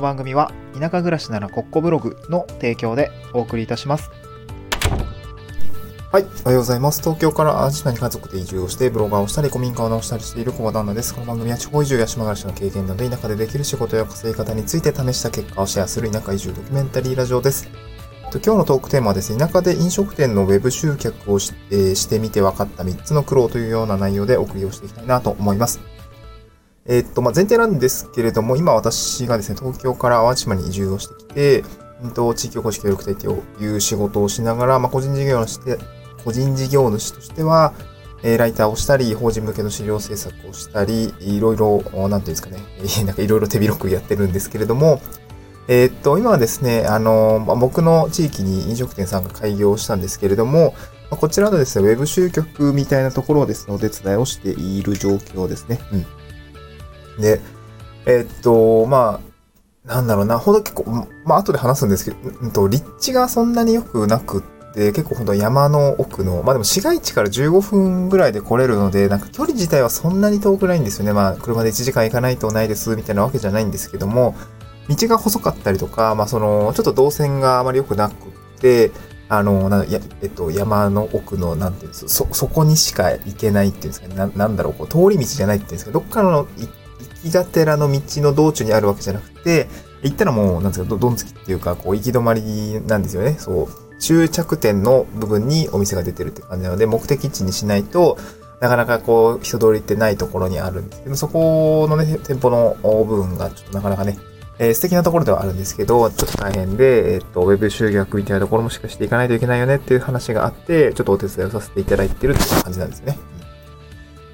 の番組は田舎暮らしならコッコブログの提供でお送りいたします。はい。おはようございます。東京から淡路島に家族で移住をして、ブロガーをしたり、古民家を直したりしている小場旦那です。この番組は地方移住や島暮らしの経験など、田舎でできる仕事や稼ぎ方について試した結果をシェアする田舎移住ドキュメンタリーラジオです。今日のトークテーマはですね、田舎で飲食店のウェブ集客をし,、えーしてみて分かった3つの苦労というような内容でお送りをしていきたいなと思います。えっと、まあ、前提なんですけれども、今私がですね、東京から淡路島に移住をしてきて、うんと、地域おこし協力隊という仕事をしながら、まあ、個人事業主して、個人事業主としては、えーライターをしたり、法人向けの資料制作をしたり、いろいろ、なんていうんですかね、なんかいろいろ手広くやってるんですけれども、えーっと、今はですね、あの、まあ僕の地域に飲食店さんが開業したんですけれども、まあこちらのですね、ウェブ集客みたいなところをですね、お手伝いをしている状況ですね。うん。で、えーっと、まあ、なんだろうな、ほんと結構、まあ、後で話すんですけど、うんと、立地がそんなに良くなくって、結構ほんと山の奥の、まあでも市街地から15分ぐらいで来れるので、なんか距離自体はそんなに遠くないんですよね。まあ、車で1時間行かないとないです、みたいなわけじゃないんですけども、道が細かったりとか、まあその、ちょっと動線があまり良くなくって、あの、なやえっと、山の奥の、なんていうんですそ、そこにしか行けないっていうんですかね。ななんだろう、こう、通り道じゃないっていうんですか、どっかのい行きがてらの道の道中にあるわけじゃなくて、行ったらもう、なんですか、どどんつきっていうか、こう、行き止まりなんですよね。そう。終着点の部分にお店が出てるって感じなので、目的地にしないと、なかなかこう、人通りってないところにあるんですけど、そこのね、店舗の部分がちょっとなかなかね、えー素敵なところではあるんですけど、ちょっと大変で、えっと、ウェブ集客みたいなところもしかしていかないといけないよねっていう話があって、ちょっとお手伝いをさせていただいてるっていう感じなんですね。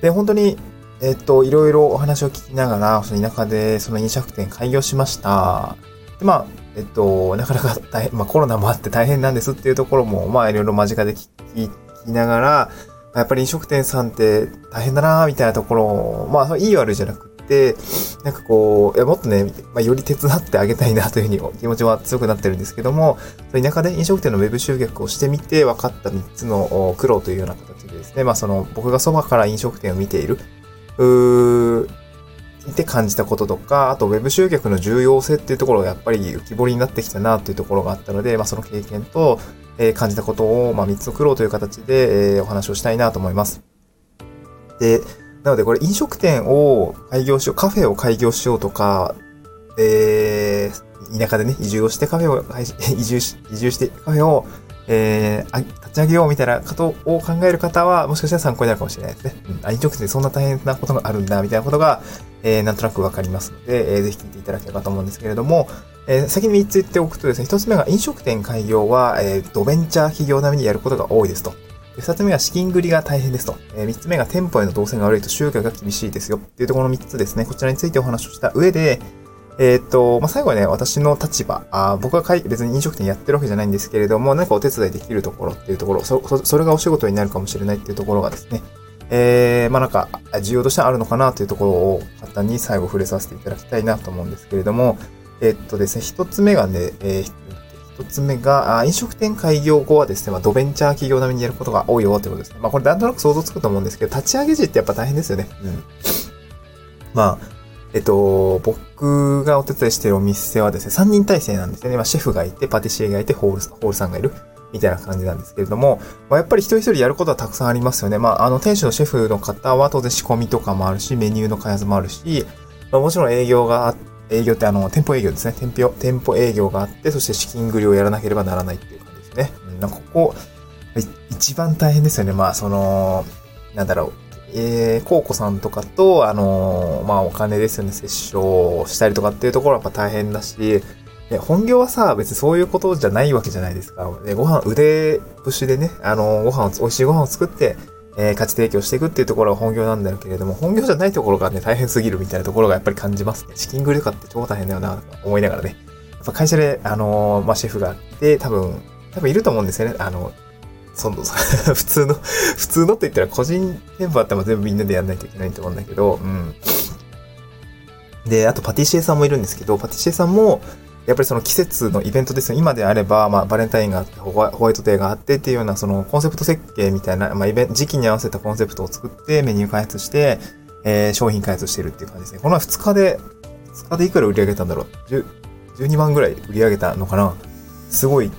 で、本当に、えっと、いろいろお話を聞きながら、その田舎でその飲食店開業しました。で、まあ、えっと、なかなか大変、まあコロナもあって大変なんですっていうところも、まあいろいろ間近で聞き聞きながら、やっぱり飲食店さんって大変だなみたいなところを、まあ、いい悪いじゃなくて、なんかこう、いやもっとね、まあ、より手伝ってあげたいなというふうに気持ちは強くなってるんですけども、田舎で飲食店のウェブ集客をしてみて分かった3つの苦労というような形でですね、まあその僕がそばから飲食店を見ている、うーって感じたこととか、あとウェブ集客の重要性っていうところがやっぱり浮き彫りになってきたなというところがあったので、まあその経験と、えー感じたことを、まあ3つの苦労という形で、えーお話をしたいなと思います。で、なのでこれ飲食店を開業しよう、カフェを開業しようとか、えー、田舎でね、移住をしてカフェを、移住し、移住してカフェを、えー、立ち上げようみたいなことを考える方は、もしかしたら参考になるかもしれないですね。うん、飲食店そんな大変なことがあるんだ、みたいなことが、えー、なんとなくわかりますので、えー、ぜひ聞いていただければと思うんですけれども、えー先に3つ言っておくとですね、1つ目が飲食店開業は、えー、ドベンチャー企業並みにやることが多いですと。で2つ目が資金繰りが大変ですと。え3つ目が店舗への動線が悪いと集客が厳しいですよ。っていうところの3つですね。こちらについてお話をした上で、えーと、まあ、最後はね、私の立場、あー僕がかい別に飲食店やってるわけじゃないんですけれども、何かお手伝いできるところっていうところ、そ、そそれがお仕事になるかもしれないっていうところがですね、えー、まあ、なんか、あ需要としてはあるのかなというところを簡単に最後触れさせていただきたいなと思うんですけれども、えーっとですね、一つ目がね、えー一つ目が、あ飲食店開業後はですね、まあ、ドベンチャー企業並みにやることが多いよってことですね。まあ、これなんとなく想像つくと思うんですけど、立ち上げ時ってやっぱ大変ですよね。うん。まあ、えっと、僕がお手伝いしてるお店はですね、3人体制なんですよね。まあ、シェフがいて、パティシエがいて、ホール、ホールさんがいる。みたいな感じなんですけれども、まあ、やっぱり一人一人やることはたくさんありますよね。まあ、あの、店主のシェフの方は当然仕込みとかもあるし、メニューの開発もあるし、まあ、もちろん営業があ営業ってあの、店舗営業ですね。店舗、店舗営業があって、そして資金繰りをやらなければならないっていう感じですね。うん、なんかここ、一番大変ですよね。まあ、その、なんだろう。えー、コウコさんとかと、あのーまあ、お金ですよね、折衝したりとかっていうところはやっぱ大変だし、で本業はさ、別にそういうことじゃないわけじゃないですか。でご飯、腕節でね、あのーご飯を、美味しいご飯を作って、えー価値提供していくっていうところが本業なんだけれども、本業じゃないところがね、大変すぎるみたいなところがやっぱり感じますね。資金繰りとかって超大変だよな、と思いながらね。やっぱ会社で、あのーまあ、シェフがいて、多分、多分いると思うんですよね。あの、その、普通の、普通のって言ったら個人店舗あっても全部みんなでやんないといけないと思うんだけど、うん。で、あとパティシエさんもいるんですけど、パティシエさんも、やっぱりその季節のイベントですよ。今であれば、まあ、バレンタインがあって、ホワホワイトデーがあってっていうような、そのコンセプト設計みたいな、まあ、イベント、時期に合わせたコンセプトを作って、メニュー開発して、えー商品開発してるっていう感じですね。この2日で、2日でいくら売り上げたんだろう？10 12万ぐらい売り上げたのかな？すごい、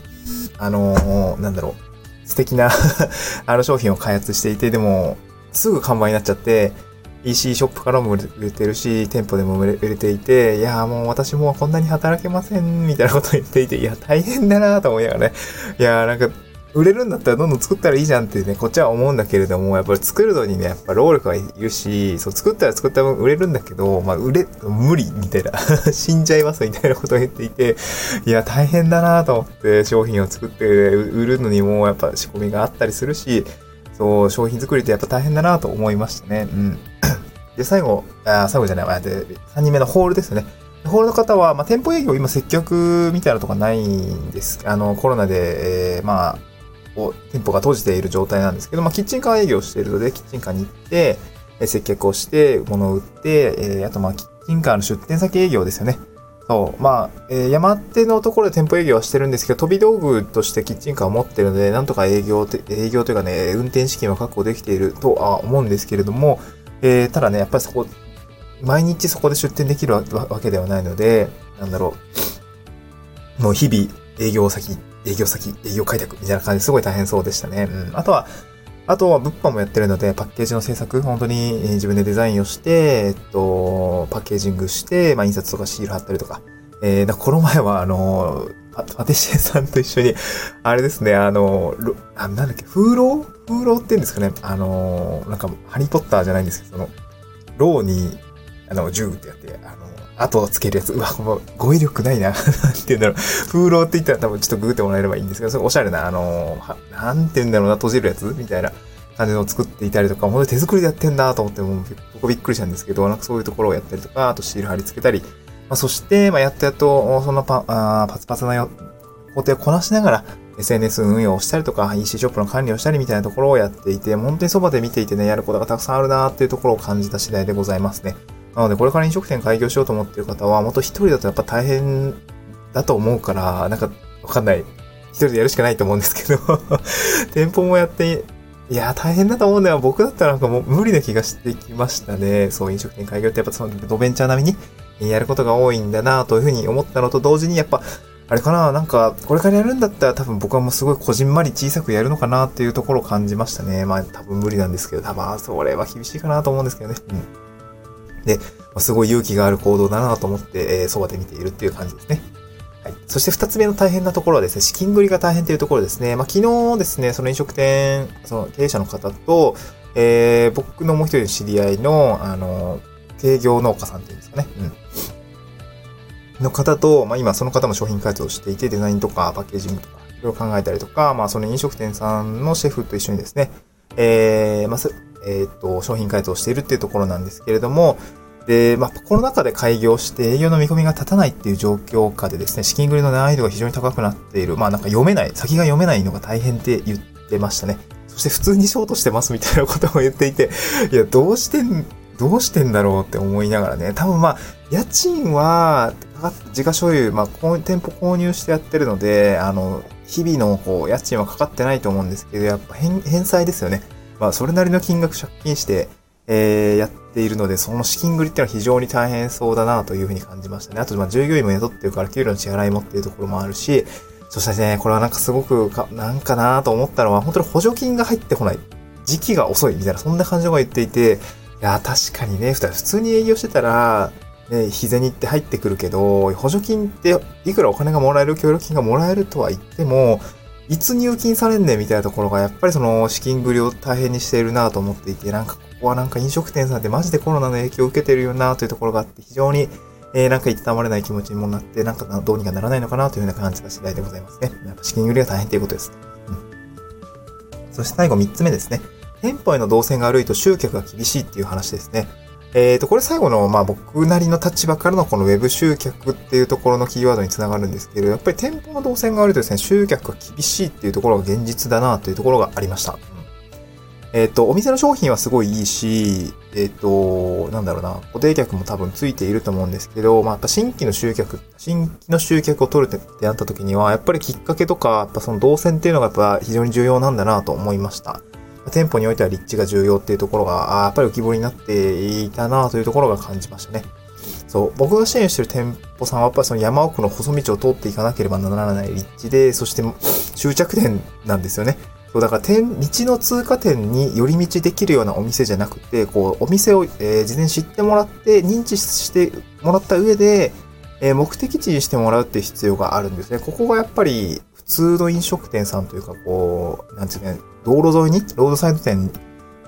あのー、なんだろう、素敵な あの商品を開発していて、でも、すぐ完売になっちゃって、EC ショップからも売れてるし、店舗でも売れていて、いやもう私もこんなに働けません、みたいなことを言っていて、いや、大変だなと思いながらね。いやなんか、売れるんだったらどんどん作ったらいいじゃんってね、こっちは思うんだけれども、やっぱり作るのにね、やっぱ労力がいるし、そう、作ったら作った分売れるんだけど、まあ、売れ、無理みたいな 死んじゃいますみたいなことを言っていて、いや、大変だなと思って商品を作って売るのにもやっぱ仕込みがあったりするし、そう、商品作りってやっぱ大変だなと思いましたね。うん。で、最後、あ最後じゃない。で、3人目のホールですね。ホールの方は、まあ、店舗営業今接客みたいなとこないんです。あの、コロナで、えー、まあ、こう店舗が閉じている状態なんですけど、まあ、キッチンカー営業しているので、キッチンカーに行って、え接客をして、物を売って、え、あと、まあ、キッチンカーの出店先営業ですよね。そう。まあ、えー、山手のところで店舗営業はしてるんですけど、飛び道具としてキッチンカーを持ってるので、なんとか営業て営業というかね、運転資金は確保できているとは思うんですけれども、えー、ただね、やっぱりそこ、毎日そこで出店できるわけではないので、なんだろう。もう日々営業先営業先、営業開拓みたいな感じですごい大変そうでしたね。うん。あとは、あとは物販もやってるので、パッケージの制作、本当に自分でデザインをして、えっと、パッケージングして、まあ、印刷とかシール貼ったりとか。えー、だこの前は、あの、パパティシエさんと一緒に、あれですね、あの、なんだっけ、風浪風浪って言うんですかね。あの、なんか、ハリーポッターじゃないんですけど、その、ローに、あの、銃ってやって、あの、後をつけるやつ。うわ、もう語彙力ないな。なんて言うんだろう。風浪って言ったら多分ちょっとググってもらえればいいんですけど、それおしゃれな、あのー、なんて言うんだろうな、閉じるやつ？みたいな感じのを作っていたりとか、本当に手作りでやってんだと思って、もう僕びっくりしたんですけど、なんかそういうところをやったりとか、あとシール貼り付けたり、まあ、そして、まあ、やっとやっと、そのパ、あパツパツなよ工程をこなしながら、SNS 運用をしたりとか、EC ショップの管理をしたりみたいなところをやっていて、本当にそばで見ていてね、やることがたくさんあるなーっていうところを感じた次第でございますね。なので、これから飲食店開業しようと思ってる方は、もっと一人だとやっぱ大変だと思うから、なんか、わかんない。一人でやるしかないと思うんですけど 店舗もやって、いや、大変だと思うんだよ。僕だったらなんかもう無理な気がしてきましたね。そう、飲食店開業ってやっぱそのドベンチャー並みにやることが多いんだなというふうに思ったのと同時に、やっぱ、あれかななんか、これからやるんだったら多分僕はもうすごいこじんまり小さくやるのかなっていうところを感じましたね。まあ多分無理なんですけど、多分それは厳しいかなと思うんですけどね。うん。で、ますごい勇気がある行動だなと思って、えー、そばで見ているっていう感じですね。はい。そして二つ目の大変なところはですね、資金繰りが大変というところですね。まあ、昨日ですね、その飲食店、その経営者の方と、えー、僕のもう一人の知り合いの、あの、営業農家さんっていうんですかね。うん。の方と、まあ、今その方も商品開発をしていて、デザインとかパッケージングとか、いろいろ考えたりとか、まあ、その飲食店さんのシェフと一緒にですね、えー、まあ、えっ、と、商品開発をしているっていうところなんですけれども、で、まあ、コロナ禍で開業して営業の見込みが立たないっていう状況下でですね、資金繰りの難易度が非常に高くなっている。まあ、なんか読めない、先が読めないのが大変って言ってましたね。そして普通にショートしてますみたいなことも言っていて、いや、どうしてん、どうしてんだろうって思いながらね、多分まあ、家賃は、自家所有、まあ、店舗購入してやってるので、あの、日々のこう、家賃はかかってないと思うんですけど、やっぱ返済ですよね。まあ、それなりの金額借金して、えー、やっているので、その資金繰りっていうのは非常に大変そうだなというふうに感じましたね。あと、まあ、従業員も雇ってるから給料の支払いもっていうところもあるし、そしてね、これはなんかすごくか、なんかなと思ったのは、本当に補助金が入ってこない。時期が遅いみたいな、そんな感じが言っていて、いや、確かにね、普通に営業してたら、ね、日銭って入ってくるけど、補助金っていくらお金がもらえる、協力金がもらえるとは言っても、いつ入金されんねんみたいなところが、やっぱりその資金繰りを大変にしているなと思っていて、なんかここはなんか飲食店さんってマジでコロナの影響を受けてるよなというところがあって、非常に、えー、なんかいたたまれない気持ちにもなって、なんかどうにかならないのかなというような感じが次第でございますね。やっぱ資金繰りが大変ということです。うん。そして最後3つ目ですね。店舗への動線が悪いと集客が厳しいっていう話ですね。えっ、ー、と、これ最後の、まあ僕なりの立場からのこの Web 集客っていうところのキーワードにつながるんですけど、やっぱり店舗の動線が悪いとですね、集客が厳しいっていうところが現実だなというところがありました。えっ、ー、と、お店の商品はすごいいいし、えっ、ー、と、なんだろうな、固定客も多分ついていると思うんですけど、まあ、やっぱ新規の集客、新規の集客を取るってなった時には、やっぱりきっかけとか、やっぱその動線っていうのがやっぱ非常に重要なんだなと思いました。店舗においては立地が重要っていうところが、やっぱり浮き彫りになっていたなというところが感じましたね。そう、僕が支援してる店舗さんはやっぱりその山奥の細道を通っていかなければならない立地で、そして終着点なんですよね。そう、だから点、道の通過点に寄り道できるようなお店じゃなくて、こう、お店を、えー、事前に知ってもらって、認知してもらった上で、えー、目的地にしてもらうっていう必要があるんですね。ここがやっぱり通の飲食店さんというか、こう、なんていう、ね、道路沿いに、ロードサイド店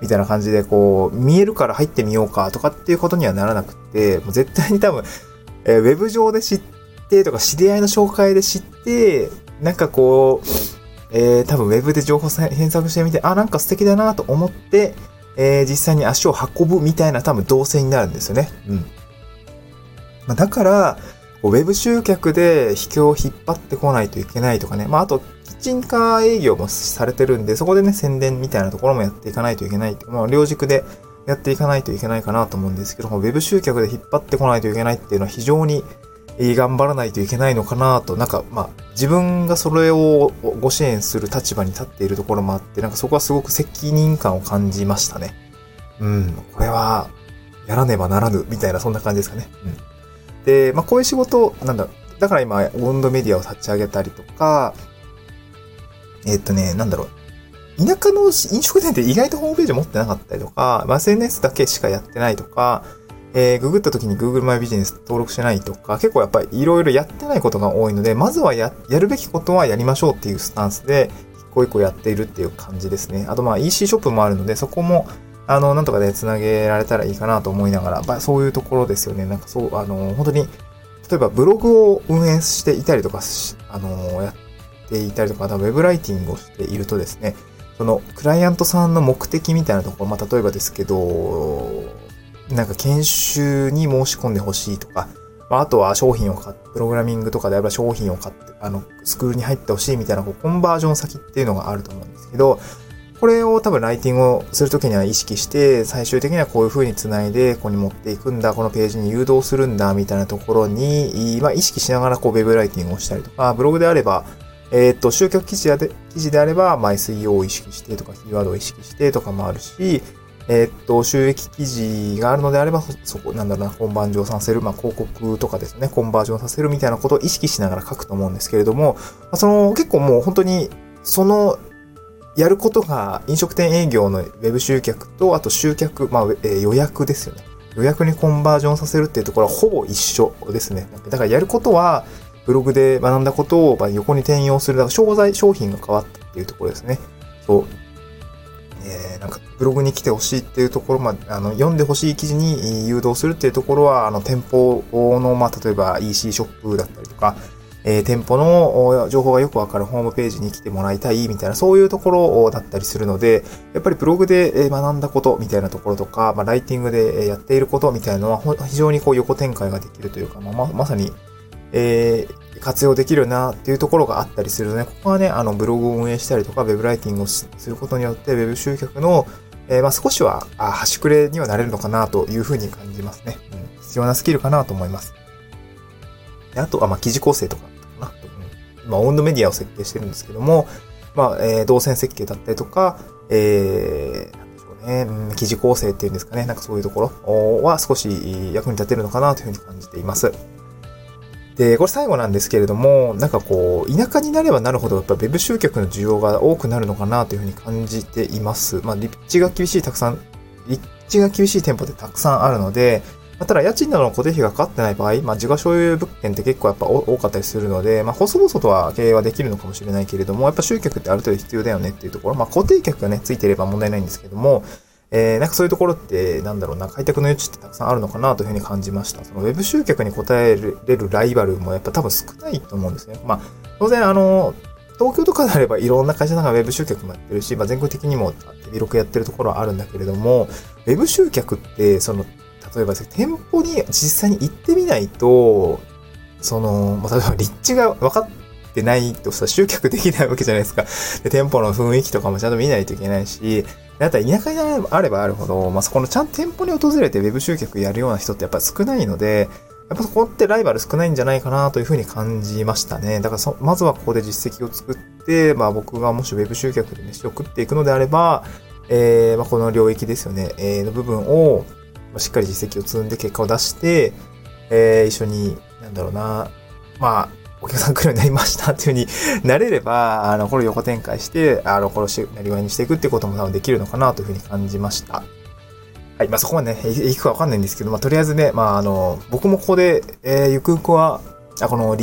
みたいな感じで、こう、見えるから入ってみようかとかっていうことにはならなくて、もう絶対に多分、えー、ウェブ上で知ってとか、知り合いの紹介で知って、なんかこう、えー、多分ウェブで情報検索してみて、あ、なんか素敵だなと思って、えー、実際に足を運ぶみたいな多分動線になるんですよね。うん。まあ、だから、ウェブ集客で秘境を引っ張ってこないといけないとかね。まあ、あと、キッチンカー営業もされてるんで、そこでね、宣伝みたいなところもやっていかないといけないまあ、両軸でやっていかないといけないかなと思うんですけども、ウェブ集客で引っ張ってこないといけないっていうのは非常に頑張らないといけないのかなと、なんか、まあ、自分がそれをご支援する立場に立っているところもあって、なんかそこはすごく責任感を感じましたね。うん、これは、やらねばならぬ、みたいな、そんな感じですかね。うん。で、まあ、こういう仕事、なんだろ、だから今、温度メディアを立ち上げたりとか、えー、っとね、なんだろう。田舎の飲食店って意外とホームページ持ってなかったりとか、まあ、SNS だけしかやってないとか、えー、ググった時に Google マイビジネス登録してないとか、結構やっぱりいろいろやってないことが多いので、まずはや、やるべきことはやりましょうっていうスタンスで、一個一個やっているっていう感じですね。あとまあ EC ショップもあるので、そこも、あの、なんとかで繋げられたらいいかなと思いながら、まあ、そういうところですよね。なんかそう、あの、本当に、例えばブログを運営していたりとかあの、やっていたりとか、ウェブライティングをしているとですね、その、クライアントさんの目的みたいなところ、まあ、例えばですけど、なんか研修に申し込んでほしいとか、まあ、あとは商品を買って、プログラミングとかであれば商品を買って、あの、スクールに入ってほしいみたいな、こう、コンバージョン先っていうのがあると思うんですけど、これを多分ライティングをするときには意識して、最終的にはこういう風に繋いで、ここに持っていくんだ、このページに誘導するんだ、みたいなところに、まあ、意識しながらこう、ウェブライティングをしたりとか、ブログであれば、えっ、と、集客記事で記事であれば、まあ、SEO を意識してとか、キーワードを意識してとかもあるし、えー、っと、収益記事があるのであれば、そこ、なんだろうな、コンバージョンさせる、まあ、広告とかですね、コンバージョンさせるみたいなことを意識しながら書くと思うんですけれども、その、結構もう本当に、その、やることが飲食店営業のウェブ集客と、あと集客、まあ、えー、予約ですよね。予約にコンバージョンさせるっていうところはほぼ一緒ですね。だからやることは、ブログで学んだことを横に転用する、だから商材、商品が変わったっていうところですね。そう。えー、なんかブログに来てほしいっていうところまで、あの、読んでほしい記事に誘導するっていうところは、あの、店舗の、まあ、例えば EC ショップだったりとか、えー、店舗の情報がよくわかるホームページに来てもらいたいみたいな、そういうところだったりするので、やっぱりブログで学んだことみたいなところとか、まあ、ライティングでやっていることみたいなのは、非常にこう横展開ができるというか、まあ、まさに、えー、活用できるなっていうところがあったりするので、ここはね、あの、ブログを運営したりとか、ウェブライティングをすることによって、ウェブ集客の、えー、まあ少しは、端くれにはなれるのかなというふうに感じますね。うん、必要なスキルかなと思います。であとは、まあ、記事構成とか。まあ、温度メディアを設計してるんですけども、まあ、えー、動線設計だったりとか、えー、なんでしょうね、記事構成っていうんですかね、なんかそういうところは少し役に立てるのかなというふうに感じています。で、これ最後なんですけれども、なんかこう、田舎になればなるほど、やっぱ Web 集客の需要が多くなるのかなというふうに感じています。まあ、立地が厳しい、たくさん、立地が厳しい店舗ってたくさんあるので、まあ、ただ家賃などの固定費がかかってない場合、まあ、自家所有物件って結構やっぱ多かったりするので、まあ、細々とは経営はできるのかもしれないけれども、やっぱ集客ってある程度必要だよねっていうところ、まあ、固定客がね、ついていれば問題ないんですけども、えー、なんかそういうところって、なんだろうな、開拓の余地ってたくさんあるのかなというふうに感じました。そのウェブ集客に応えれるライバルもやっぱ多分少ないと思うんですね。まあ、当然あの、東京とかであればいろんな会社さんがウェブ集客もやってるし、まあ、全国的にも手広くやってるところはあるんだけれども、ウェブ集客って、その、例えば店舗に実際に行ってみないと、その、例えば立地が分かってないとさ、集客できないわけじゃないですか。で、店舗の雰囲気とかもちゃんと見ないといけないし、あと田舎にあればあるほど、まあ、そこのちゃんと店舗に訪れて Web 集客やるような人ってやっぱ少ないので、やっぱそこってライバル少ないんじゃないかなというふうに感じましたね。だからそ、まずはここで実績を作って、まあ僕がもし Web 集客で飯を食っていくのであれば、えー、まあこの領域ですよね、えー、の部分を、しっかり実績を積んで結果を出して、えー、一緒に、なんだろうな、まあ、お客さん来るようになりましたっていう風になれれば、あの、これを横展開して、あの、これをなりわいにしていくってことも多分できるのかなというふうに感じました。はい。まあ、そこまでね、行くかわかんないんですけど、まあ、とりあえずね、まあ、あの、僕もここで、えー、ゆくゆくは、あ、この、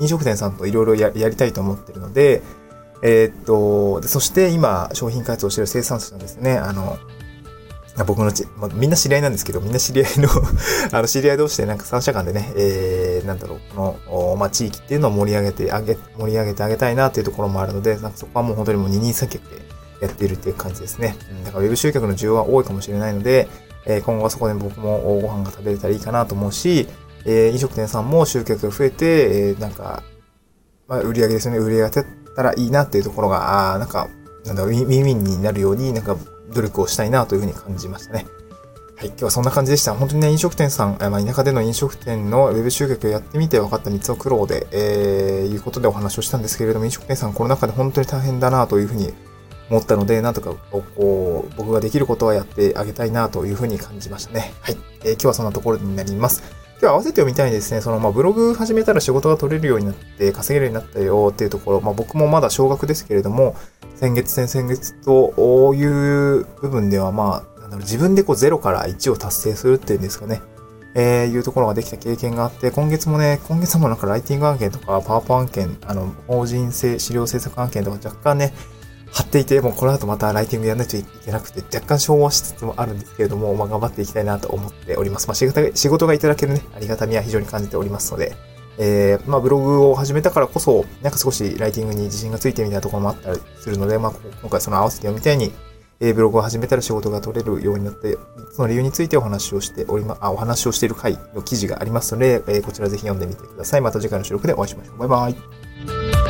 飲食店さんといろいろやりたいと思ってるので、えー、っと、そして今、商品開発をしている生産者のですね、あの、僕のち、まあ、みんな知り合いなんですけど、みんな知り合いの あの、知り合い同士でなんか三者間でね、えー、なんだろう、この、まあ、地域っていうのを盛り上げてあげ、盛り上げてあげたいなっていうところもあるので、なんかそこはもう本当にもう二人三脚でやっているっていう感じですね。だからウェブ集客の需要は多いかもしれないので、えー、今後はそこで僕もご飯が食べれたらいいかなと思うし、えー、飲食店さんも集客が増えて、えー、なんか、まあ、売り上げですね。売り上げが立ったらいいなっていうところが、あなんか、なんだろう、ウィンウィンになるように、なんか、努力をしたいなというふうに感じましたね。はい、今日はそんな感じでした。本当にね、飲食店さん、まあ、田舎での飲食店のウェブ集客をやってみて分かった3つの苦労で、えー、いうことでお話をしたんですけれども、飲食店さんコロナ禍で本当に大変だなというふうに思ったので、なんとか、こう、僕ができることはやってあげたいなというふうに感じましたね。はい。えー、今日はそんなところになります。今日合わせて読みたいですね、その、まあ、ブログ始めたら仕事が取れるようになって、稼げるようになったよっていうところ、まあ、僕もまだ少額ですけれども、先月、先々月という部分では、まあ、なんだろう、自分でこう0から1を達成するっていうんですかね。えー、いうところができた経験があって、今月もね、今月もなんかライティング案件とか、パワポ案件、あの、法人性資料制作案件とか若干ね、貼っていて、もうこの後またライティングやらないといけなくて、若干消耗しつつもあるんですけれども、まあ、頑張っていきたいなと思っております。まあ、仕事仕事がいただけるね、ありがたみは非常に感じておりますので、えー、まあ、ブログを始めたからこそ、なんか少しライティングに自信がついてみたいなところもあったりするので、まあ、今回その合わせて読みたいに、えー、ブログを始めたら仕事が取れるようになって、その理由についてお話をしておりま、あ、お話をしている回の記事がありますので、えー、こちらぜひ読んでみてください。また次回の収録でお会いしましょう。バイバイ。